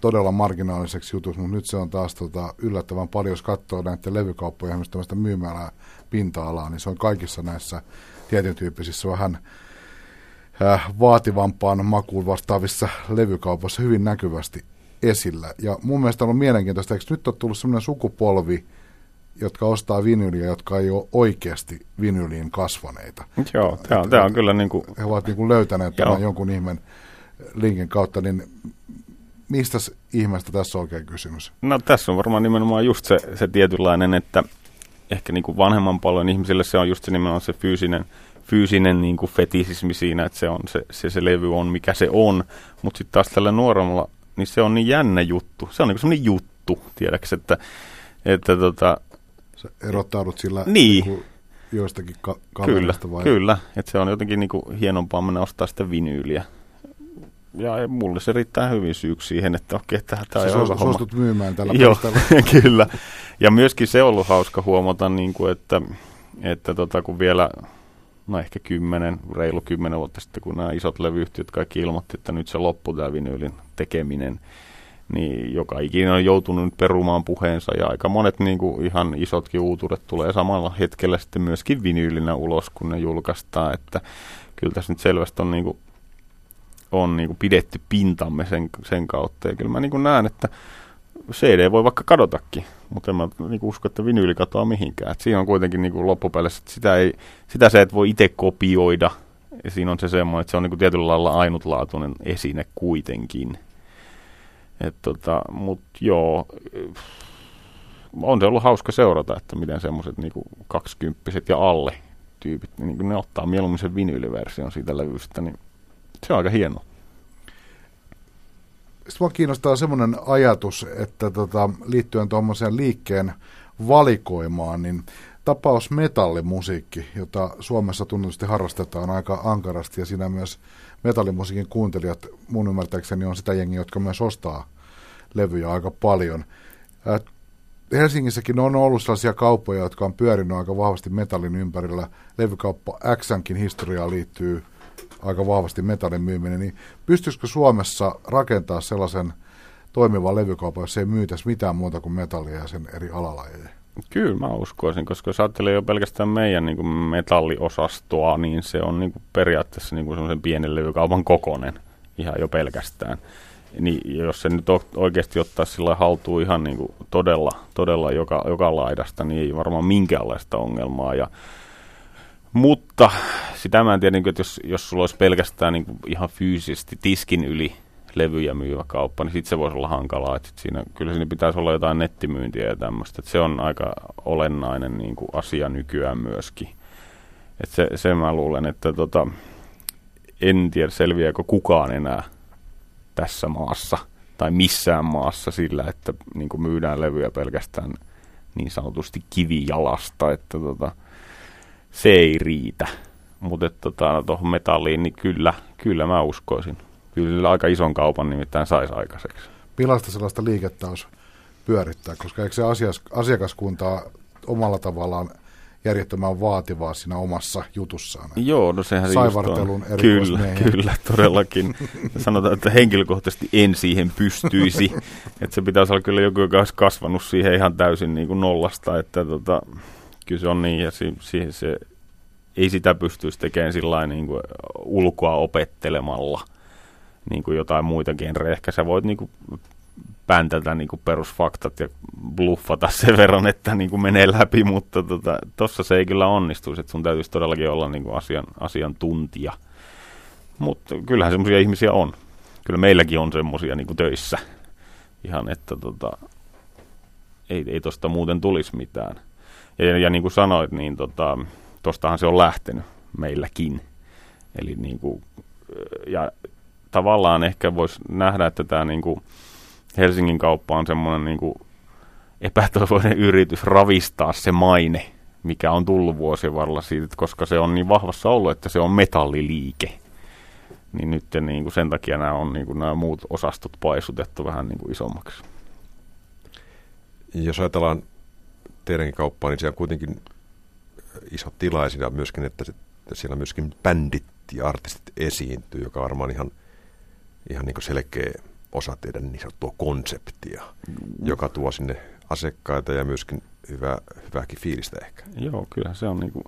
todella marginaaliseksi jutuksi, mutta nyt se on taas tota, yllättävän paljon, jos katsoo näiden levykauppojen myymälää pinta-alaa, niin se on kaikissa näissä tietyn tyyppisissä vähän äh, vaativampaan makuun vastaavissa levykaupoissa hyvin näkyvästi esillä. Ja mun mielestä on ollut mielenkiintoista, eikö nyt ole tullut semmoinen sukupolvi, jotka ostaa vinyyliä, jotka ei ole oikeasti vinyyliin kasvaneita. Joo, tämä on, tää on kyllä niin kuin, He ovat niin kuin löytäneet Joo. tämän jonkun ihmeen linkin kautta, niin mistä ihmeestä tässä on oikein kysymys? No tässä on varmaan nimenomaan just se, se tietynlainen, että ehkä niin kuin vanhemman paljon ihmisille se on just se nimenomaan se fyysinen, fyysinen niin kuin fetisismi siinä, että se, on, se, se, se levy on mikä se on, mutta sitten taas tällä nuoremmalla, niin se on niin jännä juttu. Se on niin semmoinen juttu, tiedäks, että, että tota, Sä erottaudut sillä Niin. niin joistakin ka- Kyllä, kavereista vai? kyllä. Että se on jotenkin niinku hienompaa mennä ostaa sitä vinyyliä. Ja mulle se riittää hyvin syyksi siihen, että okei, tämä Sä ei suost- ole homma. suostut myymään tällä Joo, (laughs) kyllä. Ja myöskin se on ollut hauska huomata, niin kuin, että, että tota, kun vielä, no ehkä kymmenen, reilu kymmenen vuotta sitten, kun nämä isot levyyhtiöt kaikki ilmoitti, että nyt se loppui tämä vinyylin tekeminen, niin joka ikinä on joutunut perumaan puheensa ja aika monet niin kuin ihan isotkin uutuudet tulee samalla hetkellä sitten myöskin vinyylinä ulos, kun ne julkaistaan, että kyllä tässä nyt selvästi on niin kuin, on niin kuin pidetty pintamme sen, sen kautta. Ja kyllä mä niin kuin näen, että CD voi vaikka kadotakin, mutta en mä niin kuin usko, että vinyyli katoaa mihinkään. Et siinä on kuitenkin niin kuin loppupeleissä, että sitä, ei, sitä sä et voi itse kopioida. Ja siinä on se semmoinen, että se on niin kuin tietyllä lailla ainutlaatuinen esine kuitenkin. Tota, Mutta joo, on se ollut hauska seurata, että miten semmoiset niin kaksikymppiset ja alle tyypit, niin niin kuin ne ottaa mieluummin sen vinyyliversion siitä levystä, niin se on aika hieno. Sitten mua kiinnostaa semmoinen ajatus, että tota, liittyen tuommoiseen liikkeen valikoimaan, niin tapaus metallimusiikki, jota Suomessa tunnetusti harrastetaan aika ankarasti, ja siinä myös metallimusiikin kuuntelijat mun ymmärtääkseni on sitä jengiä, jotka myös ostaa levyjä aika paljon. Helsingissäkin on ollut sellaisia kauppoja, jotka on pyörinyt aika vahvasti metallin ympärillä. Levykauppa Xnkin historiaan liittyy aika vahvasti metallin myyminen, niin pystyisikö Suomessa rakentaa sellaisen toimivan levykaupan, jos ei myytäisi mitään muuta kuin metallia ja sen eri alalajeja? Kyllä mä uskoisin, koska jos ajattelee jo pelkästään meidän niin kuin metalliosastoa, niin se on niin kuin periaatteessa niin kuin semmoisen pienen levykaupan kokonen ihan jo pelkästään. Niin jos se nyt oikeasti ottaa sillä haltuun ihan niin kuin todella, todella joka, joka laidasta, niin ei varmaan minkäänlaista ongelmaa. Ja, mutta sitä mä en tiedä, niin kuin, että jos, jos sulla olisi pelkästään niin kuin ihan fyysisesti tiskin yli levyjä myyvä kauppa, niin sitten se voisi olla hankalaa. Että siinä, kyllä siinä pitäisi olla jotain nettimyyntiä ja tämmöistä. Se on aika olennainen niin kuin asia nykyään myöskin. Että se, se mä luulen, että tota, en tiedä selviääkö kukaan enää tässä maassa tai missään maassa sillä, että niin kuin myydään levyjä pelkästään niin sanotusti kivijalasta, että tota, se ei riitä. Mutta tota, tuohon metalliin, niin kyllä, kyllä mä uskoisin. Kyllä aika ison kaupan nimittäin saisi aikaiseksi. Millaista sellaista liikettä olisi pyörittää, koska eikö se asias, asiakaskunta omalla tavallaan järjettömän vaativaa siinä omassa jutussaan? Joo, no sehän se just Saivartelun on. Kyllä, kyllä, todellakin. Sanotaan, että henkilökohtaisesti en siihen pystyisi. (laughs) että se pitäisi olla kyllä joku, joka olisi kasvanut siihen ihan täysin niin kuin nollasta. Että tota, kyllä se on niin, ja si- siihen se ei sitä pystyisi tekemään sillä niin kuin ulkoa opettelemalla niin kuin jotain muita genrejä. Ehkä sä voit niin kuin päntätä niin kuin perusfaktat ja bluffata sen verran, että niin kuin menee läpi, mutta tuossa tota, se ei kyllä onnistuisi, että sun täytyisi todellakin olla niin kuin asian, asiantuntija. Mutta kyllähän semmoisia ihmisiä on. Kyllä meilläkin on semmoisia niin kuin töissä. Ihan, että tota, ei, ei tosta muuten tulisi mitään. Ja, ja niin kuin sanoit, niin tota, tostahan se on lähtenyt meilläkin. Eli niin kuin, ja tavallaan ehkä voisi nähdä, että tämä niin kuin Helsingin kauppa on semmoinen niin epätoivoinen yritys ravistaa se maine, mikä on tullut vuosien varrella siitä, koska se on niin vahvassa ollut, että se on metalliliike. Niin nyt niin kuin sen takia nämä on niin kuin nämä muut osastot paisutettu vähän niin kuin isommaksi. Jos ajatellaan teidänkin kauppaa, niin siellä kuitenkin iso tila ja myöskin, että siellä myöskin bändit ja artistit esiintyy, joka on varmaan ihan, ihan niin kuin selkeä osa teidän niin sanottua konseptia, joka tuo sinne asiakkaita ja myöskin hyvää, hyvääkin fiilistä ehkä. Joo, kyllä se on niinku,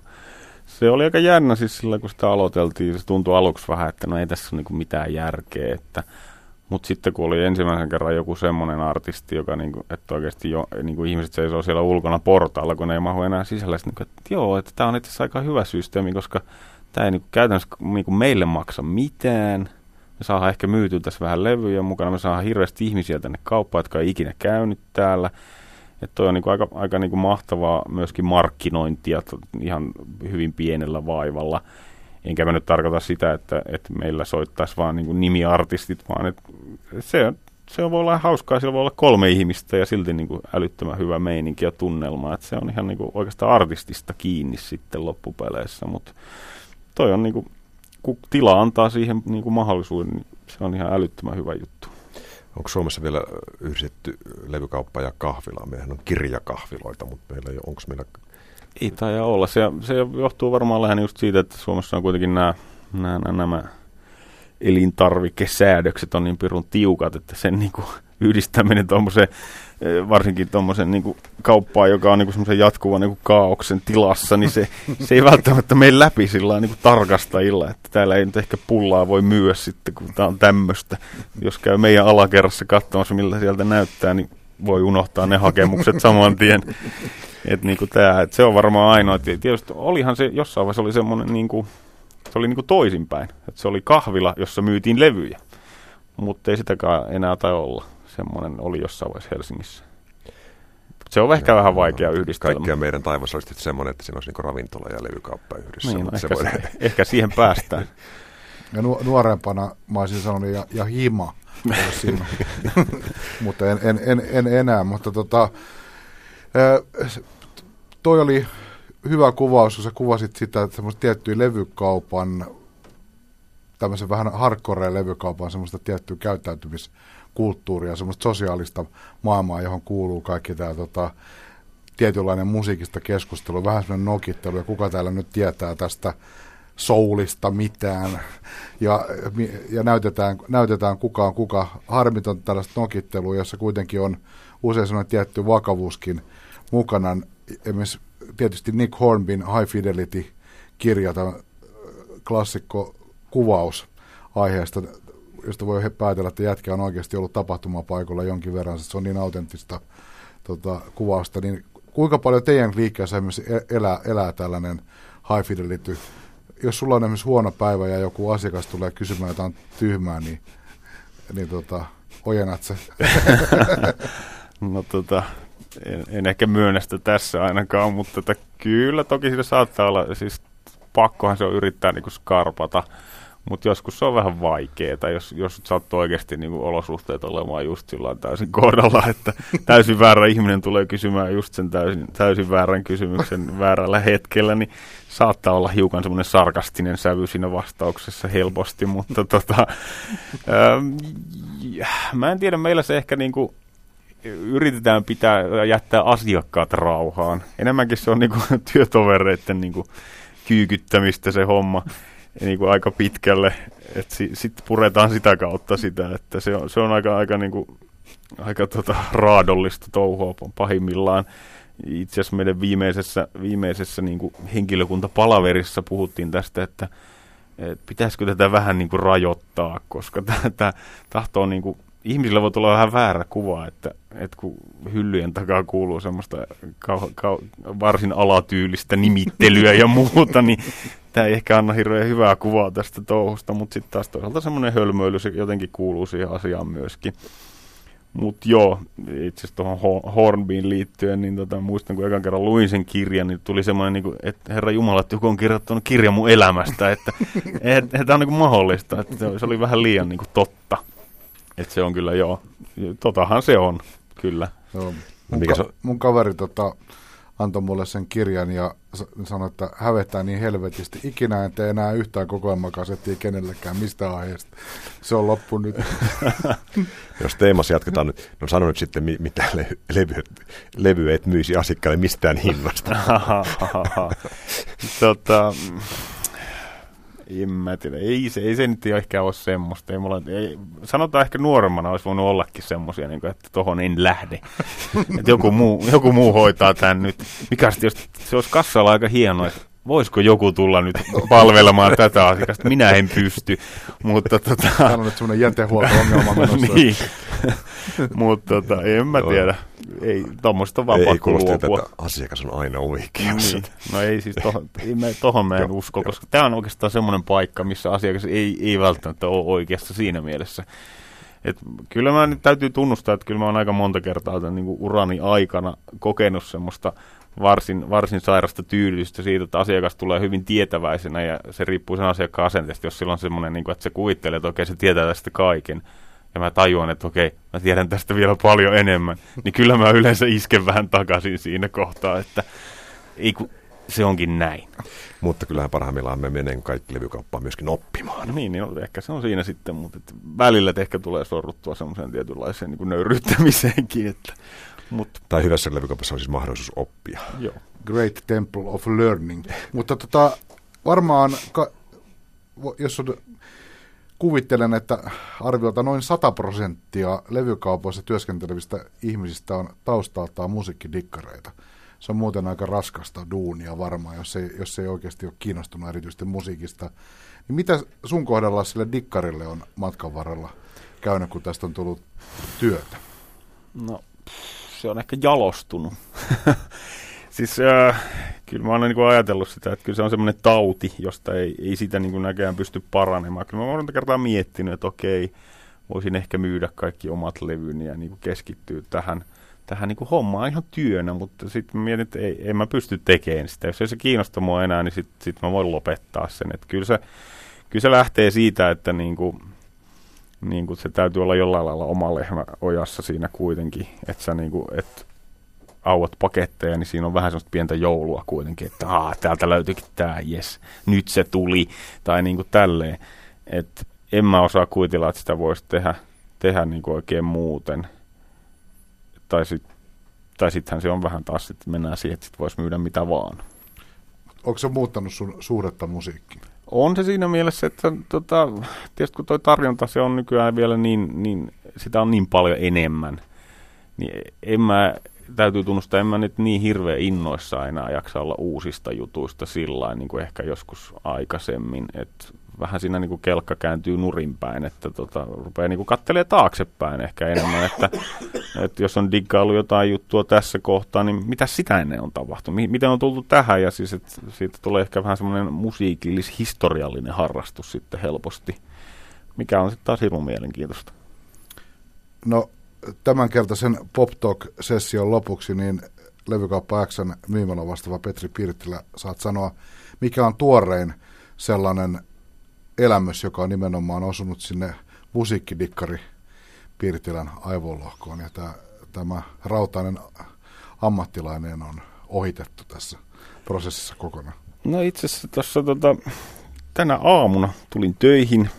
se oli aika jännä siis sillä, kun sitä aloiteltiin. Se tuntui aluksi vähän, että no ei tässä ole niinku mitään järkeä. Että, mutta sitten kun oli ensimmäisen kerran joku semmoinen artisti, joka niinku, että oikeasti jo, niinku ihmiset seisoo siellä ulkona portaalla, kun ne ei mahu enää sisällä. Sitten, niinku, että joo, että tämä on itse asiassa aika hyvä systeemi, koska tämä ei niinku käytännössä niinku meille maksa mitään, me saadaan ehkä myytyä tässä vähän levyjä mukana, me saadaan hirveästi ihmisiä tänne kauppaan, jotka ei ikinä käynyt täällä. Että toi on niin kuin aika, aika niin kuin mahtavaa myöskin markkinointia ihan hyvin pienellä vaivalla. Enkä mä nyt tarkoita sitä, että, että meillä soittaisi vaan niin nimiartistit, vaan että se, se voi olla hauskaa, sillä voi olla kolme ihmistä ja silti niin kuin älyttömän hyvä meininki ja tunnelma. Että se on ihan niin kuin oikeastaan artistista kiinni sitten loppupeleissä, mutta toi on niin kuin, kun tila antaa siihen niin kuin mahdollisuuden, niin se on ihan älyttömän hyvä juttu. Onko Suomessa vielä yhdistetty levykauppa ja kahvila? Mehän on kirjakahviloita, mutta meillä ei onko meillä... Ei taida olla. Se, se johtuu varmaan lähinnä just siitä, että Suomessa on kuitenkin nämä, nämä, nämä elintarvikesäädökset on niin pirun tiukat, että sen niin kuin yhdistäminen tuommoiseen Eh, varsinkin tuommoisen niin kauppaan, joka on niin semmoisen jatkuvan niin kaauksen tilassa, niin se, se ei välttämättä mene läpi sillä niin tarkastajilla, että täällä ei nyt ehkä pullaa voi myyä sitten, kun tämä on tämmöistä. Jos käy meidän alakerrassa katsomassa, millä sieltä näyttää, niin voi unohtaa ne hakemukset saman tien. Et niin kuin tää, et se on varmaan ainoa. Tietysti olihan se jossain vaiheessa oli semmoinen, niin kuin, se oli niin kuin toisinpäin. Et se oli kahvila, jossa myytiin levyjä, mutta ei sitäkään enää tai olla semmoinen oli jossain vaiheessa Helsingissä. Se on ehkä no, vähän vaikea no, yhdistellä. Kaikkia meidän taivas olisi semmoinen, että siinä olisi niin ravintola ja levykauppa yhdessä. Niin, no, ehkä, se voi... ehkä siihen päästään. (laughs) Ja nu- nuorempana mä olisin sanonut ja, ja hima (laughs) mutta en, en, en, en, enää. Mutta tota, toi oli hyvä kuvaus, kun sä kuvasit sitä, että semmoista tiettyä levykaupan, tämmöisen vähän hardcore levykaupan semmoista tiettyä käyttäytymis kulttuuria, semmoista sosiaalista maailmaa, johon kuuluu kaikki tämä tota, tietynlainen musiikista keskustelu, vähän semmoinen nokittelu, ja kuka täällä nyt tietää tästä soulista mitään, ja, ja näytetään, näytetään kuka on kuka. Harmiton tällaista nokittelua, jossa kuitenkin on usein semmoinen tietty vakavuuskin mukana. Esimerkiksi tietysti Nick Hornbin High Fidelity-kirja, tämä klassikko kuvaus aiheesta josta voi päätellä, että jätkä on oikeasti ollut tapahtumapaikalla jonkin verran, se on niin autenttista tota, kuvausta, niin kuinka paljon teidän liikkeessä e-, elää, elää tällainen high fidelity? Jos sulla on esimerkiksi huono päivä ja joku asiakas tulee kysymään jotain tyhmää, niin, niin tota, ojennat se. (laughs) no tota, en, en ehkä myönnä sitä tässä ainakaan, mutta tota, kyllä toki siinä saattaa olla, siis pakkohan se on yrittää niin kuin skarpata mutta joskus se on vähän vaikeaa, jos, jos sattuu oikeasti niin olosuhteet olemaan just sillä täysin kohdalla, että täysin väärä ihminen tulee kysymään just sen täysin, täysin väärän kysymyksen väärällä hetkellä, niin saattaa olla hiukan semmoinen sarkastinen sävy siinä vastauksessa helposti, (laughs) mutta tota, ähm, mä en tiedä, meillä se ehkä niin kuin yritetään pitää jättää asiakkaat rauhaan. Enemmänkin se on (laughs) niin kuin työtovereiden niin kuin kyykyttämistä se homma niin kuin aika pitkälle, että sitten sit puretaan sitä kautta sitä, että se on, se on aika, aika, niin kuin, aika tota, raadollista touhua pahimmillaan. Itse asiassa meidän viimeisessä, viimeisessä niin kuin henkilökuntapalaverissa puhuttiin tästä, että, että pitäisikö tätä vähän niin kuin rajoittaa, koska tämä tahtoo niin kuin, ihmisillä voi tulla vähän väärä kuva, että, että kun hyllyjen takaa kuuluu semmoista kau, kau, varsin alatyylistä nimittelyä ja muuta, niin tämä ei ehkä anna hirveän hyvää kuvaa tästä touhusta, mutta sitten taas toisaalta semmoinen hölmöily, se jotenkin kuuluu siihen asiaan myöskin. Mutta joo, itse asiassa tuohon Hornbyin liittyen, niin tota, muistan kun ekan kerran luin sen kirjan, niin tuli semmoinen, niin kuin, että herra Jumala, että joku on kirjoittanut kirjan mun elämästä, että (laughs) tämä on niin kuin mahdollista, että se oli vähän liian niin kuin totta. Että se on kyllä joo, totahan se on, kyllä. Joo. Mun, Mikä ka- se... mun kaveri tota, antoi mulle sen kirjan ja sanoi, että hävettää niin helvetisti. Ikinä en tee enää yhtään kokoelmakasettia kenellekään mistä aiheesta. Se on loppu nyt. (laughs) Jos teemassa jatketaan nyt, no sano nyt sitten, mitä le- levy, levy et myisi asiakkaalle mistään hinnasta. (laughs) tota, en mä tiedä. Ei se, ei se nyt ehkä ole semmoista. Ei mulla, ei, sanotaan ehkä nuoremmana olisi voinut ollakin semmoisia, niin että tohon en lähde. (laughs) että joku muu, joku muu hoitaa tämän nyt. Mikä sitten, jos se olisi kassalla aika hienoa, että voisiko joku tulla nyt palvelemaan tätä asiakasta. Minä en pysty, mutta tota... Tämä on nyt semmoinen jätehuolto-ongelma menossa. (laughs) niin. (laughs) Mutta tota, en mä tiedä. Ei, tuommoista on vaan ei, pakko luopua. että asiakas on aina oikeassa. Niin. No ei siis, tohon, ei me, tohon mä en (laughs) usko, koska tämä on oikeastaan semmoinen paikka, missä asiakas ei, ei välttämättä ole oikeassa siinä mielessä. Et kyllä mä nyt täytyy tunnustaa, että kyllä mä oon aika monta kertaa tämän niin urani aikana kokenut semmoista varsin, varsin sairasta tyydytystä siitä, että asiakas tulee hyvin tietäväisenä ja se riippuu sen asiakkaan asenteesta, jos sillä on semmoinen, niin kuin, että se kuvittelee, että okei, se tietää tästä kaiken. Ja mä tajuan, että okei, mä tiedän tästä vielä paljon enemmän. Niin kyllä mä yleensä isken vähän takaisin siinä kohtaa, että ei kun, se onkin näin. Mutta kyllähän parhaimmillaan me menen kaikki levykauppaan myöskin oppimaan. Niin, niin ehkä se on siinä sitten, mutta että välillä ehkä tulee sorruttua semmoiseen tietynlaiseen niin nöyryyttämiseenkin. Että, mutta. Tai hyvässä levykaupassa on siis mahdollisuus oppia. Joo. Great Temple of Learning. mutta tota, varmaan, ka, jos on, kuvittelen, että arviolta noin 100 prosenttia levykaupoissa työskentelevistä ihmisistä on taustaltaan musiikkidikkareita se on muuten aika raskasta duunia varmaan, jos ei, jos ei oikeasti ole kiinnostunut erityisesti musiikista. Niin mitä sun kohdalla sille dikkarille on matkan varrella käynyt, kun tästä on tullut työtä? No, se on ehkä jalostunut. (laughs) siis äh, kyllä mä oon niin ajatellut sitä, että kyllä se on semmoinen tauti, josta ei, ei sitä niin näkään pysty paranemaan. Kyllä mä oon monta kertaa miettinyt, että okei, voisin ehkä myydä kaikki omat levyni ja niin keskittyä tähän – tähän niin kuin hommaan ihan työnä, mutta sitten mietin, että ei, en mä pysty tekemään sitä. Jos ei se kiinnosta mua enää, niin sitten sit mä voin lopettaa sen. Et kyllä, se, kyllä se lähtee siitä, että niin kuin, niin kuin se täytyy olla jollain lailla oma lehmä ojassa siinä kuitenkin, että sä niin kuin, et auat paketteja, niin siinä on vähän sellaista pientä joulua kuitenkin, että Aa, täältä löytyikin tämä, jes, nyt se tuli, tai niin kuin tälleen. Että en mä osaa kuvitella, että sitä voisi tehdä, tehdä niin kuin oikein muuten tai sitten tai sittenhän se on vähän taas, että mennään siihen, että sit voisi myydä mitä vaan. Onko se muuttanut sun suhdetta musiikkiin? On se siinä mielessä, että tota, tietysti kun tuo tarjonta se on nykyään vielä niin, niin, sitä on niin paljon enemmän, niin en mä, täytyy tunnustaa, en mä nyt niin hirveän innoissa enää jaksa olla uusista jutuista sillä niin kuin ehkä joskus aikaisemmin, että vähän siinä niin kuin kelkka kääntyy nurinpäin, että tota, rupeaa niin kuin taaksepäin ehkä enemmän, että, että jos on diggailu jotain juttua tässä kohtaa, niin mitä sitä ennen on tapahtunut, miten on tultu tähän, ja siis että siitä tulee ehkä vähän semmoinen musiikillis-historiallinen harrastus sitten helposti, mikä on sitten taas hirveän mielenkiintoista. No tämänkertaisen Pop Talk-session lopuksi, niin levykauppa Xn myymälä vastaava Petri Pirttilä, saat sanoa, mikä on tuorein sellainen elämys, joka on nimenomaan osunut sinne musiikkidikkari Pirtilän aivolohkoon. Ja tämä, tämä rautainen ammattilainen on ohitettu tässä prosessissa kokonaan. No itse asiassa tuossa tota, tänä aamuna tulin töihin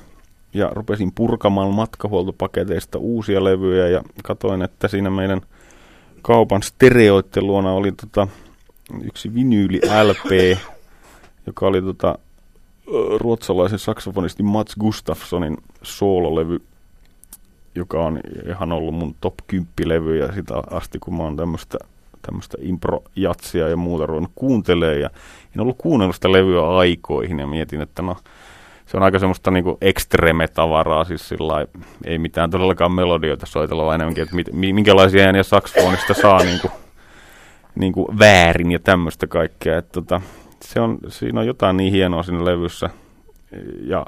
ja rupesin purkamaan matkahuoltopaketeista uusia levyjä ja katoin, että siinä meidän kaupan stereoitten luona oli tota, yksi vinyyli LP, joka oli tota, ruotsalaisen saksofonisti Mats Gustafssonin soololevy, joka on ihan ollut mun top 10 levyjä sitä asti, kun mä oon tämmöistä tämmöistä impro-jatsia ja muuta ruvennut kuuntelee ja en ollut kuunnellut sitä levyä aikoihin ja mietin, että no se on aika semmoista niinku ekstreme-tavaraa, siis sillä ei mitään todellakaan melodioita soitella, vaan enemmänkin, että mit, minkälaisia ääniä saksofonista saa niinku, niinku väärin ja tämmöistä kaikkea. Että tota, se on, siinä on jotain niin hienoa siinä levyssä. Ja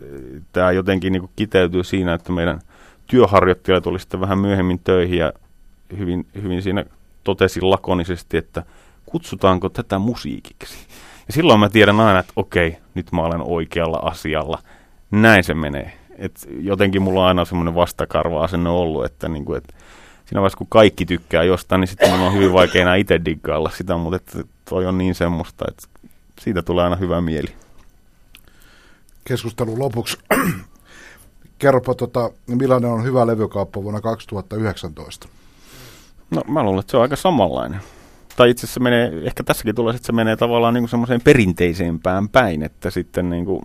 e, tämä jotenkin niin kiteytyy siinä, että meidän työharjoittelijat tuli sitten vähän myöhemmin töihin ja hyvin, hyvin siinä totesi lakonisesti, että kutsutaanko tätä musiikiksi. Ja silloin mä tiedän aina, että okei, nyt mä olen oikealla asialla. Näin se menee. Et jotenkin mulla on aina semmoinen vastakarva asenne ollut, että, niin kuin, että siinä vaiheessa kun kaikki tykkää jostain, niin sitten mun on hyvin vaikea enää itse diggailla sitä, mutta että toi on niin semmoista, että siitä tulee aina hyvä mieli. Keskustelun lopuksi. (clears throat) Kerropa, tota, millainen on hyvä levykauppa vuonna 2019? No mä luulen, että se on aika samanlainen. Tai itse asiassa menee, ehkä tässäkin tulee, että se menee tavallaan niin semmoiseen perinteisempään päin, että sitten niin kuin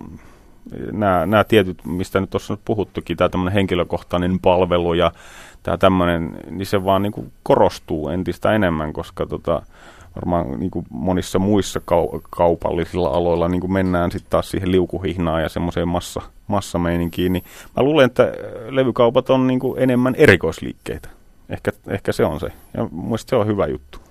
nämä, nämä tietyt, mistä nyt tuossa nyt puhuttukin, tämä tämmöinen henkilökohtainen palvelu ja tämä tämmöinen, niin se vaan niin kuin korostuu entistä enemmän, koska tota, varmaan niin kuin monissa muissa kau- kaupallisilla aloilla niin kuin mennään sitten taas siihen liukuhihnaan ja semmoiseen massa, massameininkiin, niin mä luulen, että levykaupat on niin kuin enemmän erikoisliikkeitä. Ehkä, ehkä se on se. Ja mun se on hyvä juttu.